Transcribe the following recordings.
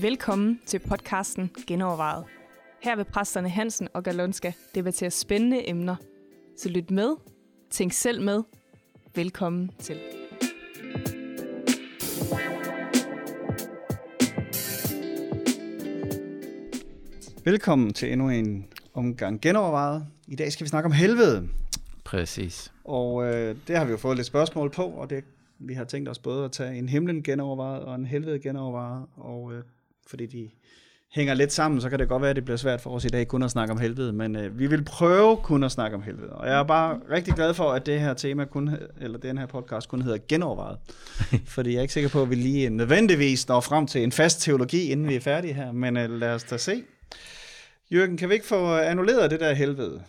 Velkommen til podcasten Genovervejet. Her vil præsterne Hansen og Galonska debattere spændende emner. Så lyt med, tænk selv med. Velkommen til. Velkommen til endnu en omgang genovervejet. I dag skal vi snakke om helvede, Præcis. og øh, det har vi jo fået lidt spørgsmål på, og det, vi har tænkt os både at tage en himlen genovervejet og en helvede genovervejet, og øh, fordi de hænger lidt sammen, så kan det godt være, at det bliver svært for os i dag kun at snakke om helvede, men øh, vi vil prøve kun at snakke om helvede. Og jeg er bare rigtig glad for, at det her tema kun, eller den her podcast kun hedder genovervejet, fordi jeg er ikke sikker på, at vi lige nødvendigvis når frem til en fast teologi, inden vi er færdige her, men øh, lad os da se. Jørgen, kan vi ikke få annulleret det der helvede?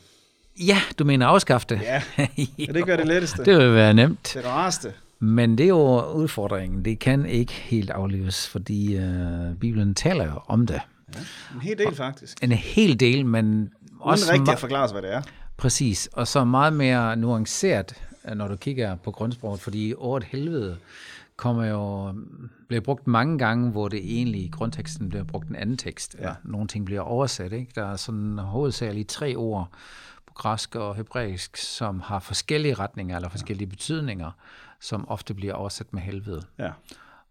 Ja, du mener afskaffe det? Ja, det ikke være det letteste? Det vil være nemt. Det rareste. Men det er jo udfordringen. Det kan ikke helt aflives, fordi øh, Bibelen taler jo om det. En hel del faktisk. En hel del, men Uden også rigtig ma- at forklare hvad det er. præcis, og så meget mere nuanceret, øh, når du kigger på grundsproget, fordi ordet helvede kommer jo, bliver brugt mange gange, hvor det egentlig i grundteksten bliver brugt en anden tekst. Ja. Nogle ting bliver oversat. Ikke? Der er sådan hovedsageligt tre ord græsk og hebraisk, som har forskellige retninger eller forskellige betydninger, som ofte bliver oversat med helvede. Ja.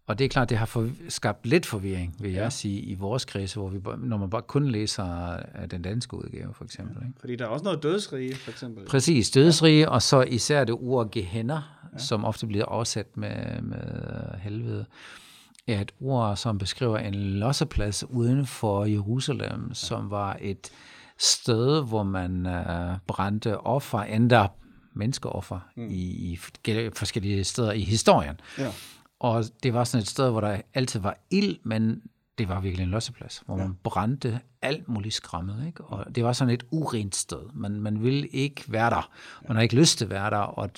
Og det er klart, det har for, skabt lidt forvirring, vil jeg sige, i vores kredse, hvor vi, når man bare kun læser øh, den danske udgave, for eksempel. Ikke? Fordi der er også noget dødsrige, for eksempel. Præcis, dødsrige, og så især det ord gehenner, ja. som ofte bliver oversat med, med helvede, er et ord, som beskriver en losseplads uden for Jerusalem, ja. som var et sted, hvor man uh, brændte offer, endda menneskeoffer, mm. i, i forskellige steder i historien. Ja. Og det var sådan et sted, hvor der altid var ild, men det var virkelig en losseplads, hvor man brændte alt muligt skræmmet. Ikke? Og det var sådan et urent sted. Man, man ville ikke være der. Man har ikke lyst til at være der. Og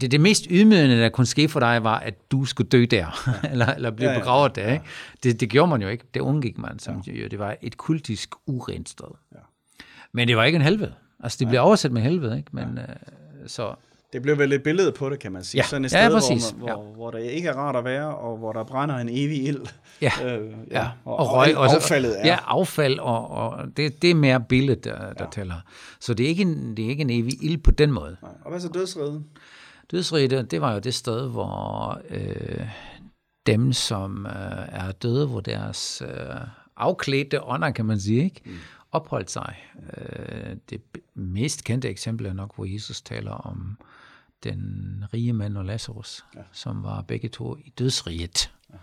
det, det mest ydmygende, der kunne ske for dig, var, at du skulle dø der, eller, eller blive Ja, ja, ja, begravet der. Ikke? Det, det gjorde man jo ikke. Det undgik man. Som, ja. Det var et kultisk urent sted. Ja. Men det var ikke en helvede. Altså, det blev oversat med helvede, ikke? Men, øh, så Det blev vel et billede på det, kan man sige. Ja. Sådan et Ja, sted, præcis. hvor, man, hvor, hvor der ikke er rart at være, og hvor der brænder en evig ild. Ja, Øh, ja. Og, og, og, røg, og affaldet er. Ja, affald, og, og det, det er mere billedet, der, der ja. tæller. Så det er, ikke en, det er ikke en evig ild på den måde. Nej. Og hvad så dødsrede? Dødsriget, det, var jo det sted, hvor øh, dem, som øh, er døde, hvor deres øh, afklædte ånder, kan man sige, ikke? Mm. opholdt sig. Øh, det mest kendte eksempel er nok, hvor Jesus taler om den rige mand og Lazarus, ja. som var begge to i dødsriget. Ja.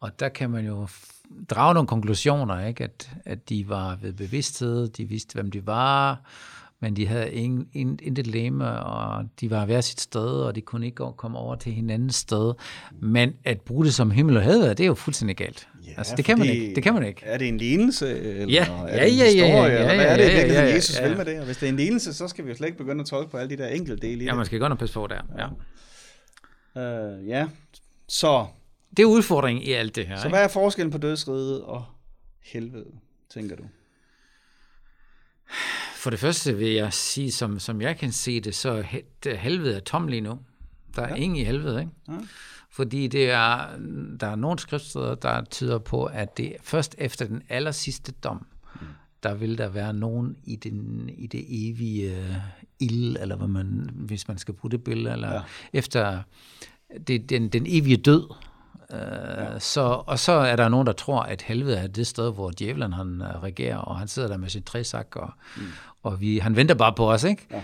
Og der kan man jo drage nogle konklusioner, ikke? At, at de var ved bevidsthed, de vidste, hvem de var, men de havde ingen, in, intet leme, og de var hver sit sted, og de kunne ikke komme over til hinandens sted. Men at bruge det som himmel og helvede, det er jo fuldstændig galt. Ja, altså, det kan man ikke. Det kan man ikke. Er det en lignelse? Eller Ja. er Ja, det en ja, ja, historie? ja, eller ja, hvad er det ja, ja, virkeligheden, ja, Jesus ja. vil med det? Og hvis det er en lignelse, så skal vi jo slet ikke begynde at tolke på alle de der enkelte dele i Ja, man skal godt nok passe på der. Ja. det. Øh, ja. Så, Det er udfordringen i alt det her. så hvad er forskellen på dødsriget og helvede, tænker du? For det første vil jeg sige, som, som jeg kan se det, så helvede er tom lige nu. Der er ja. ingen i helvede, ikke? Ja. Fordi det er, der er nogle skriftsteder, der tyder på, at det først efter den aller sidste dom, mm. der vil der være nogen i, den, i det evige øh, ild, eller hvad man, hvis man skal bruge det billede, eller ja. efter det, den, den evige død. Ja. så, og så er der nogen, der tror, at helvede er det sted, hvor djævlen han uh, regerer, og han sidder der med sin træsak, og, mm. og vi, han venter bare på os, ikke? Ja.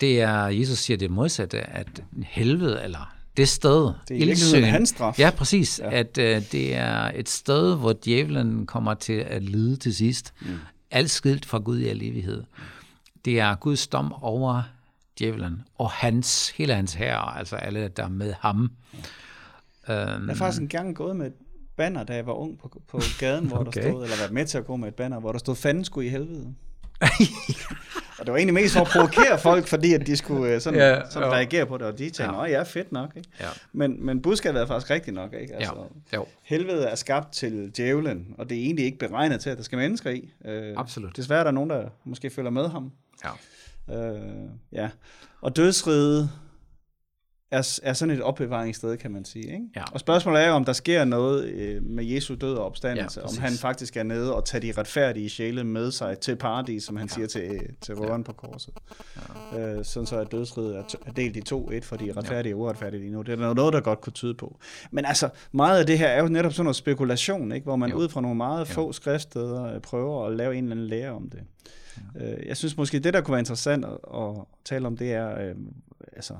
Det er, Jesus siger det modsatte, at helvede, eller det sted, Det er hans straf. Ja, præcis. Ja. At uh, det er et sted, hvor djævlen kommer til at lide til sidst. Mm. Alt skilt fra Gud i al evighed. Det er Guds dom over djævlen, og hans, hele hans herre, altså alle, der er med ham. Jeg har faktisk en gang gået med et banner, da jeg var ung på, på gaden, hvor Okay. der stod, eller været med til at gå med et banner, hvor der stod, fanden skulle i helvede. og det var egentlig mest for at provokere folk, fordi at de skulle øh, sådan, Ja, sådan jo. reagere på det, og de tænkte, Ja. ja. ja, fedt nok. Ikke? Ja. Men, men budskabet er faktisk rigtigt nok. Ikke? Altså, Ja, jo. Helvede er skabt til djævlen, og det er egentlig ikke beregnet til, at der skal mennesker i. Øh, Absolut. Desværre er der nogen, der måske følger med ham. Ja. Øh, ja. Og dødsriget er, er sådan et opbevaringssted, kan man sige. Ikke? Ja. Og spørgsmålet er jo, om der sker noget øh, med Jesu død og opstandelse, Ja, om han faktisk er nede og tager de retfærdige sjæle med sig til paradis, som han siger til, til røveren på korset. Øh, sådan så at dødsriget er, er delt i to, et for de retfærdige og uretfærdige lige nu. Det er noget, der godt kunne tyde på. Men altså, meget af det her er jo netop sådan noget spekulation, ikke? hvor man Jo. ud fra nogle meget Jo. få skriftsteder øh, prøver at lave en eller anden lære om det. Øh, Jeg synes måske, det der kunne være interessant at, at tale om, det er, øh, altså,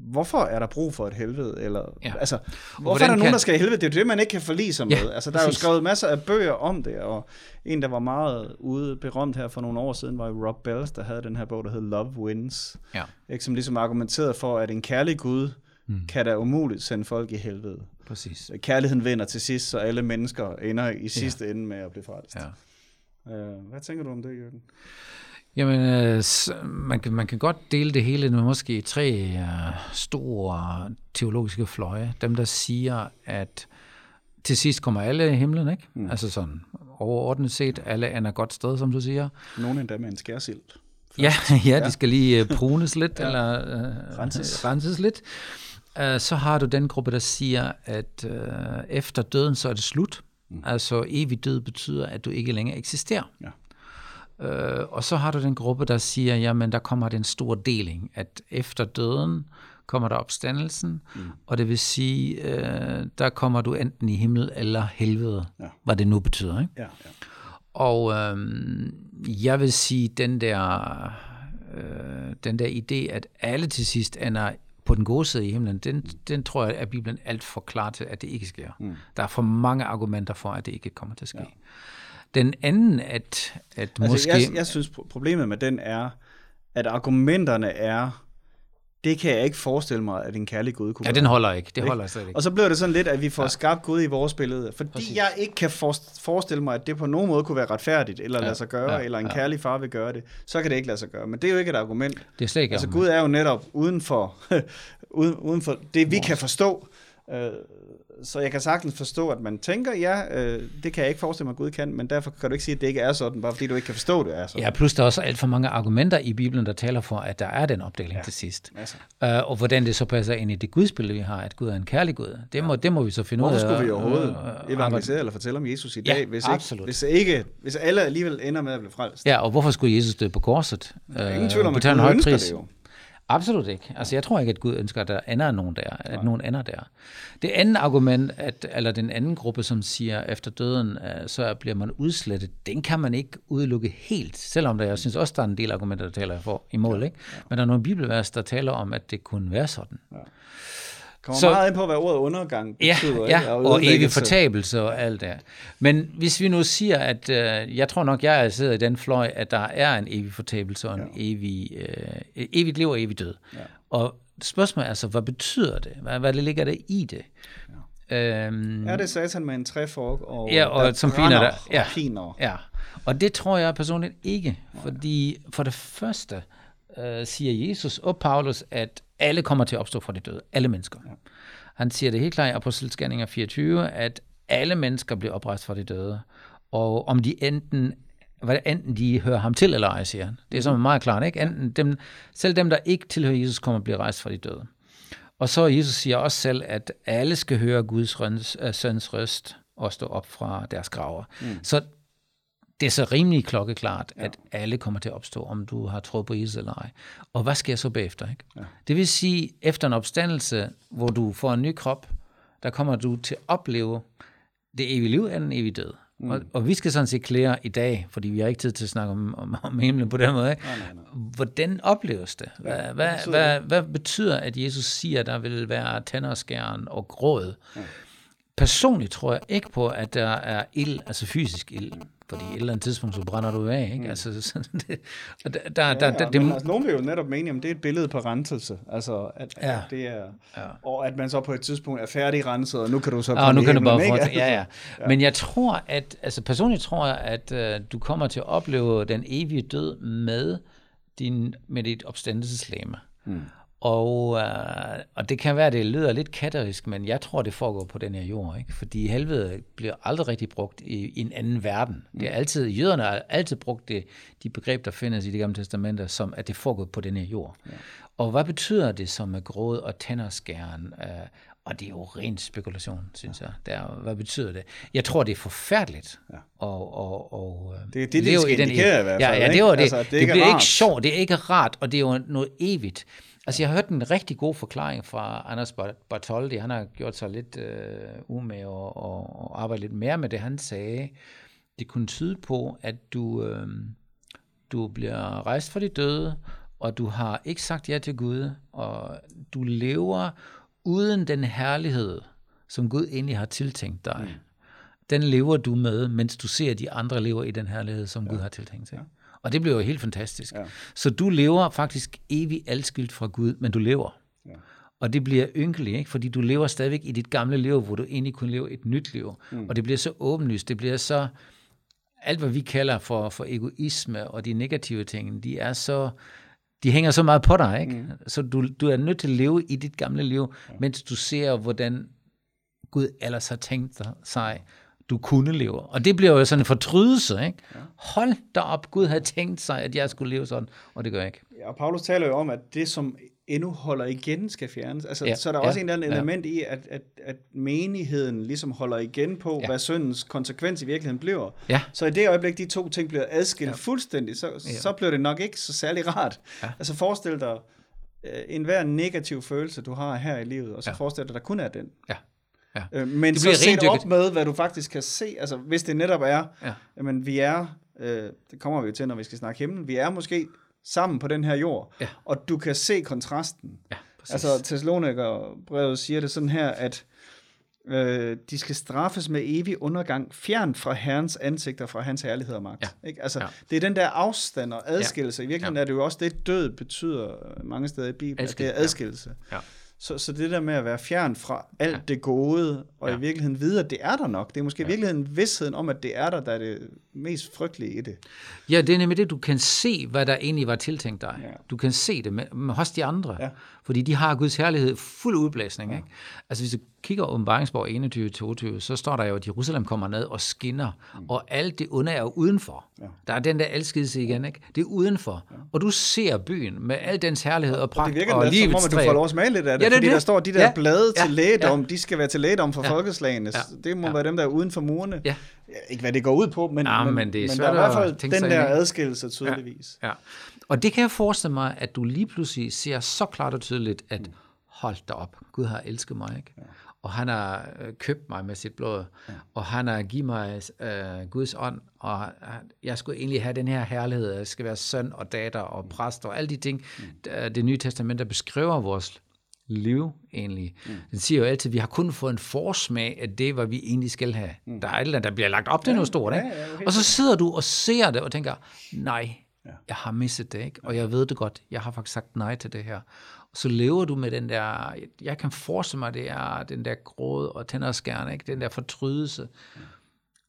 hvorfor er der brug for et helvede? Eller, Ja. altså, hvorfor hvordan er der nogen, kan- der skal i helvede? Det er jo det, man ikke kan forlige sig Ja, med. Altså, der er jo præcis. skrevet masser af bøger om det, og en, der var meget ude berømt her for nogle år siden, var jo Rob Bells, der havde den her bog, der hed Love Wins, Ja, ikke, som ligesom argumenterede for, at en kærlig Gud Mm. kan da umuligt sende folk i helvede. præcis. Kærligheden vinder til sidst, så alle mennesker ender i sidste ende med at blive frelst. Ja. Øh, hvad tænker du om det, Jørgen? Jamen, øh, man kan, man kan godt dele det hele med måske tre øh, store teologiske fløje. Dem, der siger, at til sidst kommer alle i himlen, ikke? Mm. Altså sådan overordnet set, alle er et godt sted, som du siger. Nogen endda med en skærsild. Ja, ja, de skal lige øh, prunes lidt, ja. eller øh, Renses. renses lidt. Uh, så har du den gruppe, der siger, at uh, efter døden, så er det slut. Mm. Altså evig død betyder, at du ikke længere eksisterer. Ja. Uh, og så har du den gruppe, der siger, jamen der kommer den store deling, at efter døden kommer der opstandelsen, mm. og det vil sige, uh, der kommer du enten i himmel eller helvede, Ja. hvad det nu betyder. Ikke? Ja, ja. Og øhm, jeg vil sige, den der, øh, den der idé, at alle til sidst ender på den gode side i himlen, den, den tror jeg, at Bibelen alt for klar til, at det ikke sker. Mm. Der er for mange argumenter for, at det ikke kommer til at ske. Ja. Den anden, at, at Altså, måske... jeg, jeg synes, pro- problemet med den er, at argumenterne er, det kan jeg ikke forestille mig, at en kærlig Gud kunne ja, den holder ikke. Det Ikke? holder slet ikke. Og så bliver det sådan lidt, at vi får ja. skabt Gud i vores billede. Fordi Præcis. jeg ikke kan for, forestille mig, at det på nogen måde kunne være retfærdigt, eller Ja, lade sig gøre, ja, eller en ja. kærlig far vil gøre det, så kan det ikke lade sig gøre. Men det er jo ikke et argument. Det er slet ikke Altså argument. Gud er jo netop uden for, uden, uden for det, vi kan forstå. Øh, så jeg kan sagtens forstå, at man tænker, ja, øh, det kan jeg ikke forestille mig, at Gud kan, men derfor kan du ikke sige, at det ikke er sådan, bare fordi du ikke kan forstå, at det er sådan. Ja, plus der er også alt for mange argumenter i Bibelen, der taler for, at der er den opdeling ja. til sidst. Altså. Uh, og hvordan det så passer ind i det gudsbillede, vi har, at Gud er en kærlig Gud. Det må, det må vi så finde Hvorfor ud af. skulle vi overhovedet og evangelisere eller fortælle om Jesus i Ja, dag, hvis, absolut. ikke, hvis, ikke, hvis alle alligevel ender med at blive frelst? Ja, og hvorfor skulle Jesus dø på korset? Er ingen tvivl om, at betale en Gud ønsker det jo. Absolut ikke. Altså, jeg tror ikke, at Gud ønsker, at der ender nogen der, at nogen ender der. Det andet argument, at, eller den anden gruppe, som siger, at efter døden, øh, så bliver man udslettet, den kan man ikke udelukke helt, selvom der, jeg synes også, der er en del argumenter, der taler for i mål, ikke? Men der er nogle bibelvers, der taler om, at det kunne være sådan. Kommer Så- meget ind på, hvad ordet undergang Ja, betyder. ja ikke? og evig fortabelse og alt det. Men hvis vi nu siger, at øh, jeg tror nok, jeg sidder i den fløj, at der er en evig fortabelse og en ja. evig, øh, evigt liv og evig død. Ja. Og spørgsmålet er altså, hvad betyder det? Hvad, hvad ligger der i det? Ja. Øhm, Er det satan med en træfork, og, Ja, og der som piner dig. Ja. og piner? Ja, og det tror jeg personligt ikke, fordi for det første øh, siger Jesus og Paulus, at alle kommer til at opstå fra de døde, alle mennesker. Ja. Han siger det helt klart i Apostelskærninger 24, at alle mennesker bliver oprejst fra de døde, og om de enten hvad enten de hører ham til eller ej, siger han. Det er så meget klart, ikke? Enten dem, selv dem, der ikke tilhører Jesus, kommer at blive rejst fra de døde. Og så Jesus siger også selv, at alle skal høre Guds øh, søns røst og stå op fra deres graver. Mm. Så det er så rimelig klokkeklart, ja. at alle kommer til at opstå, om du har troet på Jesus eller ej. Og hvad sker så bagefter? Ikke? Ja. Det vil sige, efter en opstandelse, hvor du får en ny krop, der kommer du til at opleve det evige liv eller den evige død. Mm. Og, og vi skal sådan set klære i dag, fordi vi har ikke tid til at snakke om, om, om himlen på den måde. Ikke? Nej, nej, nej. Hvordan opleves det? Hvad, ja, hvad, betyder hvad, hvad betyder, at Jesus siger, at der vil være tænderskæren og gråd? Ja. Personligt tror jeg ikke på, at der er ild, altså fysisk ild. Fordi et eller andet tidspunkt, så brænder du af. Ikke? Mm. Altså, sådan det, og der, der, Ja, der, ja, der, det, men altså, nogen vil jo netop mene, at det er et billede på renselse. Altså, at, Ja. at det er, Ja. og at man så på et tidspunkt er færdig renset, og nu kan du så og komme nu i kan du bare ikke? Ja, ja. ja. Men jeg tror, at, altså personligt tror jeg, at øh, du kommer til at opleve den evige død med, din, med dit opstandelseslæme. Mm. Og, øh, og det kan være, at det lyder lidt katterisk, men jeg tror, det foregår på den her jord. Ikke? Fordi helvede bliver aldrig rigtig brugt i, i en anden verden. Det er altid, jøderne har altid brugt det, de begreb, der findes i de gamle testamenter, som at det foregår på den her jord. Ja. Og hvad betyder det som med gråd og tænderskæren? Øh, og det er jo ren spekulation, synes ja. jeg. Det er, hvad betyder det? Jeg tror, det er for Ja. Og, og, og, det er det, det skal indikere i hvert fald. Ja, ja det, var det. Altså, det, det bliver rart. ikke sjovt, det er ikke rart, og det er jo noget evigt. Altså, jeg har hørt en rigtig god forklaring fra Anders Bartoldi. Han har gjort sig lidt øh, umage og, og, og arbejdet lidt mere med det. Han sagde, det kunne tyde på, at du, øh, du bliver rejst fra de døde, og du har ikke sagt ja til Gud, og du lever uden den herlighed, som Gud egentlig har tiltænkt dig. Mm. Den lever du med, mens du ser, at de andre lever i den herlighed, som ja. Gud har tiltænkt sig. Ja. Og det bliver jo helt fantastisk. Ja. Så du lever faktisk evigt adskilt fra Gud, men du lever. Ja. Og det bliver ynkeligt, ikke? fordi du lever stadigvæk i dit gamle liv, hvor du egentlig kunne leve et nyt liv. Mm. Og det bliver så åbenlyst, det bliver så... Alt, hvad vi kalder for, for egoisme og de negative ting, de er så... De hænger så meget på dig, ikke? Mm. Så du, du er nødt til at leve i dit gamle liv, ja. mens du ser, hvordan Gud ellers har tænkt sig, du kunne leve. Og det bliver jo sådan en fortrydelse, ikke? Ja. Hold da op, Gud havde tænkt sig, at jeg skulle leve sådan, og det gør jeg ikke. Ja, og Paulus taler jo om, at det, som endnu holder igen, skal fjernes. Altså, ja. Så er der ja. også en eller anden element ja. i, at, at, at menigheden ligesom holder igen på, ja. hvad syndens konsekvens i virkeligheden bliver. Ja. Så i det øjeblik, de to ting bliver adskilt ja. fuldstændig, så, ja. så bliver det nok ikke så særlig rart. Ja. Altså forestil dig øh, en hver negativ følelse, du har her i livet, og så ja. forestil dig, at der kun er den. Ja. Ja. Øh, men så set op med, hvad du faktisk kan se, altså hvis det netop er, ja. jamen vi er, øh, det kommer vi jo til, når vi skal snakke himmel, vi er måske sammen på den her jord, ja. og du kan se kontrasten. Ja, præcis. altså Thessaloniker brevet siger det sådan her, at øh, de skal straffes med evig undergang, fjern fra Herrens ansigter, fra hans herlighed og magt. Ja. Ikke? Altså, ja. Det er den der afstand og adskillelse. Ja. I virkeligheden ja. er det jo også det, død betyder mange steder i Bibelen, Adskil. at det er adskillelse. Ja. Ja. Så, så det der med at være fjern fra alt ja. det gode, og ja. i virkeligheden vide, at det er der nok. Det er måske ja. i virkeligheden vidsheden om, at det er der, der er det mest frygtelige i det. Ja, det er nemlig det, du kan se, hvad der egentlig var tiltænkt dig. Ja. Du kan se det med, med hos de andre. Ja. Fordi de har Guds herlighed fuld udblæsning. Ja. Ikke? Altså hvis du kigger åbenbaringsborg 21-22, så står der jo, at Jerusalem kommer ned og skinner, mm. og alt det onde er jo udenfor. Ja. Der er den der alskidelse igen, ikke? Det er udenfor. Ja. Og du ser byen med al dens herlighed og pragt og, det virker og livets som om, at du får lov at smage lidt af det, ja, det fordi det. der står, de der ja. blade til ja. lægedom, ja. de skal være til lægedom for ja. folkeslagene. Ja. Det må ja. være dem, der er uden for murene. Ja. Ikke hvad det går ud på, men, ja, men, men, det er men der er i hvert fald den der adskillelse tydeligvis. Ja. Ja. Og det kan jeg forestille mig, at du lige pludselig ser så klart og tydeligt, at mm. hold da op, Gud har elsket mig, ikke? Ja og han har øh, købt mig med sit blod, ja. og han har givet mig øh, Guds ånd, og jeg skulle egentlig have den her herlighed, jeg skal være søn og datter og præst og alle de ting, mm. det nye testament, der beskriver vores liv egentlig. Mm. Den siger jo altid, at vi har kun fået en forsmag af det, hvad vi egentlig skal have. Mm. Der er et eller andet, der bliver lagt op til ja, noget stort, ikke? Ja, ja, og så sidder du og ser det og tænker, nej, ja. jeg har misset det, ikke? og jeg ved det godt, jeg har faktisk sagt nej til det her så lever du med den der, jeg kan forestille mig, det er den der gråd og tænderskærne, ikke? den der fortrydelse.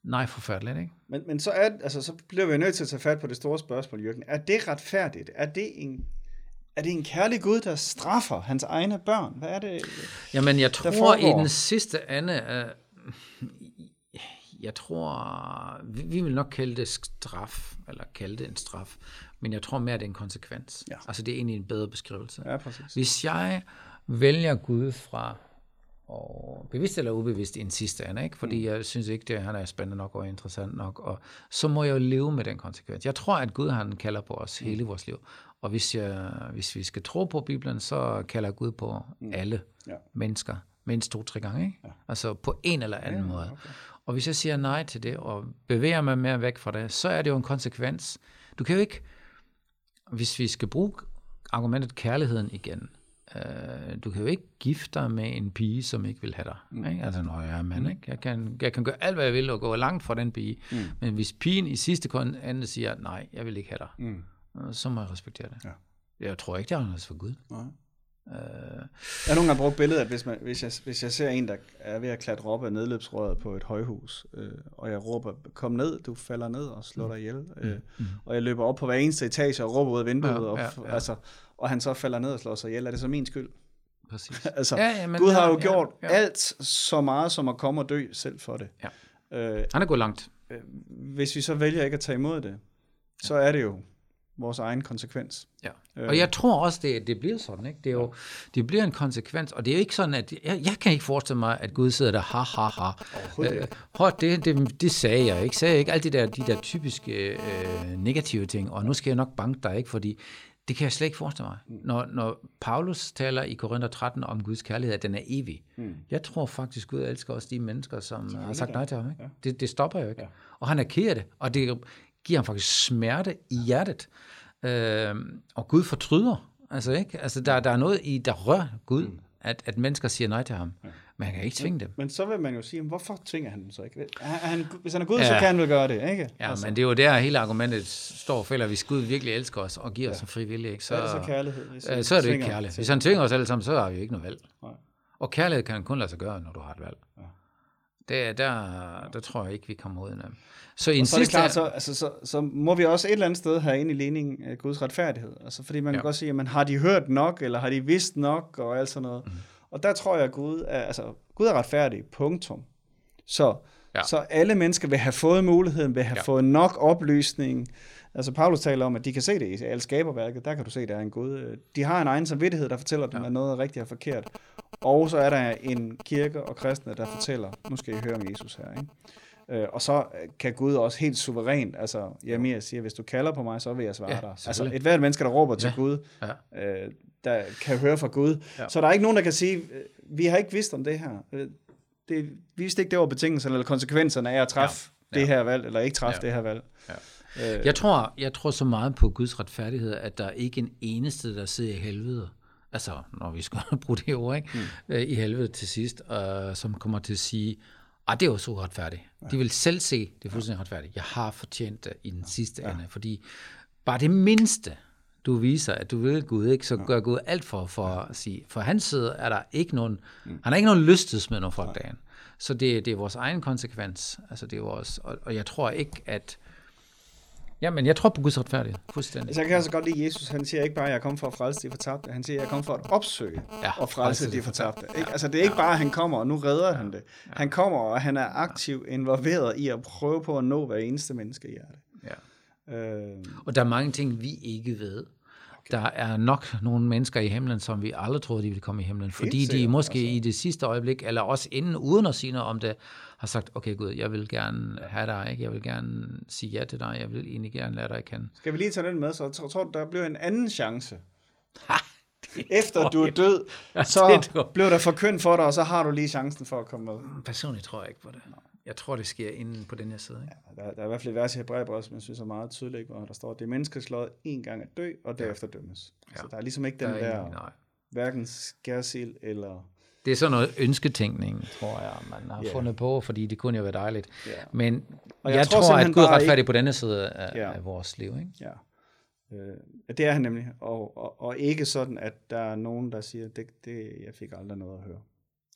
Nej, forfærdeligt, ikke? Men, men så, er, altså, så bliver vi nødt til at tage fat på det store spørgsmål, Jørgen. Er det retfærdigt? Er det en, er det en kærlig Gud, der straffer hans egne børn? Hvad er det, Jamen, jeg tror i den sidste ende, uh, jeg tror, vi, vi vil nok kalde det straf, eller kalde det en straf, men jeg tror mere, det er en konsekvens. Ja. Altså det er egentlig en bedre beskrivelse. Ja, præcis. Hvis jeg vælger Gud fra, og bevidst eller ubevidst i en sidste ende, ikke? fordi mm. jeg synes ikke, det han er spændende nok og interessant nok, og så må jeg jo leve med den konsekvens. Jeg tror, at Gud han kalder på os mm. hele vores liv, og hvis, jeg, hvis vi skal tro på Bibelen, så kalder Gud på mm. alle ja. mennesker, mindst to-tre gange, ikke? Ja. altså på en eller anden ja, måde. Okay. Og hvis jeg siger nej til det, og bevæger mig mere væk fra det, så er det jo en konsekvens. Du kan jo ikke, hvis vi skal bruge argumentet kærligheden igen, øh, du kan jo ikke gifte dig med en pige, som ikke vil have dig. Mm. Ikke? Altså, når jeg er mand, mm. ikke? Jeg, kan, jeg kan gøre alt, hvad jeg vil, og gå langt fra den pige. Mm. Men hvis pigen i sidste ende siger, nej, jeg vil ikke have dig, mm. Så må jeg respektere det. Ja. Jeg tror ikke, det er anderledes for Gud. Nej. Øh, jeg har nogle gange brugt billedet, at hvis, man, hvis, jeg, hvis jeg ser en, der er ved at klatre op ad nedløbsrøret på et højhus, øh, og jeg råber, kom ned, du falder ned og slår dig ihjel, øh, mm. og jeg løber op på hver eneste etage og råber ud af vinduet, ja, og, ja, ja. Altså, og han så falder ned og slår sig ihjel, er det så min skyld? Præcis. altså, Ja, ja, men Gud har ja, jo ja, gjort ja. alt så meget som at komme og dø selv for det. Ja. Øh, Han er gået langt. hvis vi så vælger ikke at tage imod det, så er det jo vores egen konsekvens. Ja. Øh. Og jeg tror også, det, det bliver sådan. Ikke? Det, er jo, det bliver en konsekvens, og det er jo ikke sådan, at jeg, jeg kan ikke forestille mig, at Gud sidder der, ha, ha, ha. Ikke. Prøv, det, det, det sagde jeg ikke. Sagde jeg ikke alle de der, de der typiske øh, negative ting, og nu skal jeg nok banke dig, ikke? fordi det kan jeg slet ikke forestille mig. Mm. Når, når Paulus taler i Korinther 13 om Guds kærlighed, at den er evig. Mm. Jeg tror faktisk, Gud elsker også de mennesker, som har sagt nej til ham. Ikke? Ja. Det, det stopper jo ikke. Ja. Og han er af det, og det giver ham faktisk smerte i hjertet. Øh, og Gud fortryder. Altså, ikke? Altså, der, der er noget i, der rører Gud, mm. at, at mennesker siger nej til ham. Ja. Men han kan ikke tvinge dem. Men så vil man jo sige, hvorfor tvinger han dem så ikke? Er han, hvis han er Gud, Ja. så kan han vel gøre det, ikke? Ja, altså. men det er jo der, hele argumentet står og falder. Hvis Gud virkelig elsker os og giver ja. os en fri vilje, ikke? så, er det så kærlighed. Hvis øh, han så er det ikke tvinger kærlighed. Hvis han tvinger os alle sammen, så har vi jo ikke noget valg. Nej. Og kærlighed kan kun lade sig gøre, når du har et valg. Ja. Det, der, der tror jeg ikke, vi kommer ud af. Så i en så er sidste... klart, så, altså, så, så må vi også et eller andet sted have ind i ligningen af Guds retfærdighed. Altså, fordi man. Ja. kan godt sige, jamen, har de hørt nok, eller har de vidst nok, og alt sådan noget. Mm. Og der tror jeg, at Gud er, altså, Gud er retfærdig, punktum. Så, ja. Så alle mennesker vil have fået muligheden, vil have ja. Fået nok oplysning. Altså Paulus taler om, at de kan se det i alle skaberværket, der kan du se, at der er en Gud. De har en egen samvittighed, der fortæller dem. Ja. at noget er rigtigt og forkert. Og så er der en kirke og kristne, der fortæller, nu skal I høre om Jesus her, ikke? Øh, og så øh, kan Gud også helt suverænt, altså Jeremias siger, hvis du kalder på mig, så vil jeg svare Ja, dig. Altså et hvert menneske, der råber til Ja, Gud, Ja. øh, der kan høre fra Gud. Ja. Så der er ikke nogen, der kan sige, øh, vi har ikke vidst om det her. Øh, Det, vi vidste ikke, det var betingelserne eller konsekvenserne af at træffe ja. Ja. det her valg, eller ikke træffe ja. Ja. det her valg. Ja. Øh, Jeg tror, jeg tror så meget på Guds retfærdighed, at der er ikke en eneste, der sidder i helvede. Altså, når vi skal bruge det ord, ikke? Mm. i helvede til sidst, øh, som kommer til at sige, at det er jo så retfærdigt. Ja. De vil selv se, det er fuldstændig retfærdigt. Jeg har fortjent det i den sidste ja. ende, fordi bare det mindste, du viser, at du vil Gud, ikke, så gør Gud alt for, for at sige, for hans side er der ikke nogen, mm. han har ikke nogen lystesmed nogen folk dagen. Så det, det er vores egen konsekvens. Altså det er vores, og, og jeg tror ikke, at Jamen, jeg tror på Guds retfærdighed. Fuldstændig. Altså, jeg kan altså godt lide, Jesus han siger ikke bare, at jeg er kommet for at frelse de fortabte. Han siger, at jeg er kommet for at opsøge ja, Ja, og frelse de fortabte. Ikke? Altså, det er ikke bare, at han kommer, og nu redder han det. Han kommer, og han er aktivt involveret i at prøve på at nå hver eneste menneske i hjertet. Ja. Øh, Og der er mange ting, vi ikke ved. Der er nok nogle mennesker i himlen, som vi aldrig troede, de ville komme i himlen, fordi de måske altså. i det sidste øjeblik, eller også inden, uden at sige noget om det, har sagt, okay Gud, jeg vil gerne have dig, ikke? jeg vil gerne sige ja til dig, jeg vil egentlig gerne lade dig kende. skal vi lige tage den med, så tror, tror, der bliver en anden chance. Efter du er død, så bliver der forkyndt for dig, og så har du lige chancen for at komme med. Personligt tror jeg ikke på det. Jeg tror, det sker inden på den her side. Ikke? Der, der er i hvert fald et vers i Hebræerbrevet, som jeg synes er meget tydeligt, hvor der står, at det er menneskeslået en gang at dø, og derefter dømmes. Ja. Så der er ligesom ikke den Der der, er ingen- nej. hverken skærsild eller... Det er sådan noget ønsketænkning, tror jeg, man har Ja. yeah. fundet på, fordi det kunne jo være dejligt. Ja. Men Og jeg, jeg tror tror, at Gud er retfærdig på denne side af, Ja. af vores liv. Ikke? Ja. Øh, ja, det er han nemlig. Og, og, og ikke sådan, at der er nogen, der siger, det, det, jeg fik aldrig noget at høre.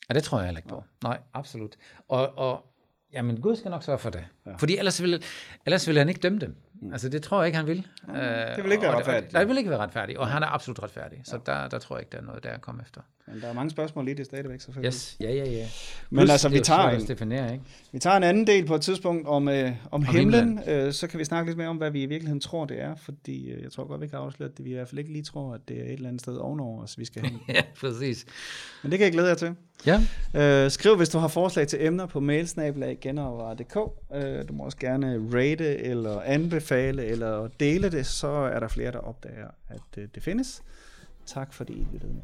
Ja, det tror jeg heller ikke på. Nej, absolut. Og, og jamen, Gud skal nok sørge for det. Ja. Ja. Fordi ellers vil, ellers vil han ikke dømme dem. Mm. Altså, det tror jeg ikke, han vil. det vil ikke være og, retfærdigt. Nej, det vil ikke være retfærdigt. Og han er absolut retfærdig. Så der, der tror jeg ikke, der er noget, der er kommet efter. Men der er mange spørgsmål lige det stadigvæk, selvfølgelig. Yes, ja, ja, ja. Men Plus, altså, det vi er tager en- definere, ikke? Vi tager en anden del på et tidspunkt om, øh, om, Om himlen. Øh, så kan vi snakke lidt mere om, hvad vi i virkeligheden tror, det er. Fordi øh, jeg tror godt, vi kan afsløre, at vi i hvert fald ikke lige tror, at det er et eller andet sted ovenover os, vi skal hen. ja, præcis. Men det kan jeg glæde jer til. Ja, Øh, skriv, hvis du har forslag til emner på mailsnabelag.genovervare.dk. Øh, du må også gerne rate eller anbefale eller dele det, så er der flere, der opdager, at øh, det findes. Tak fordi I lyttede med.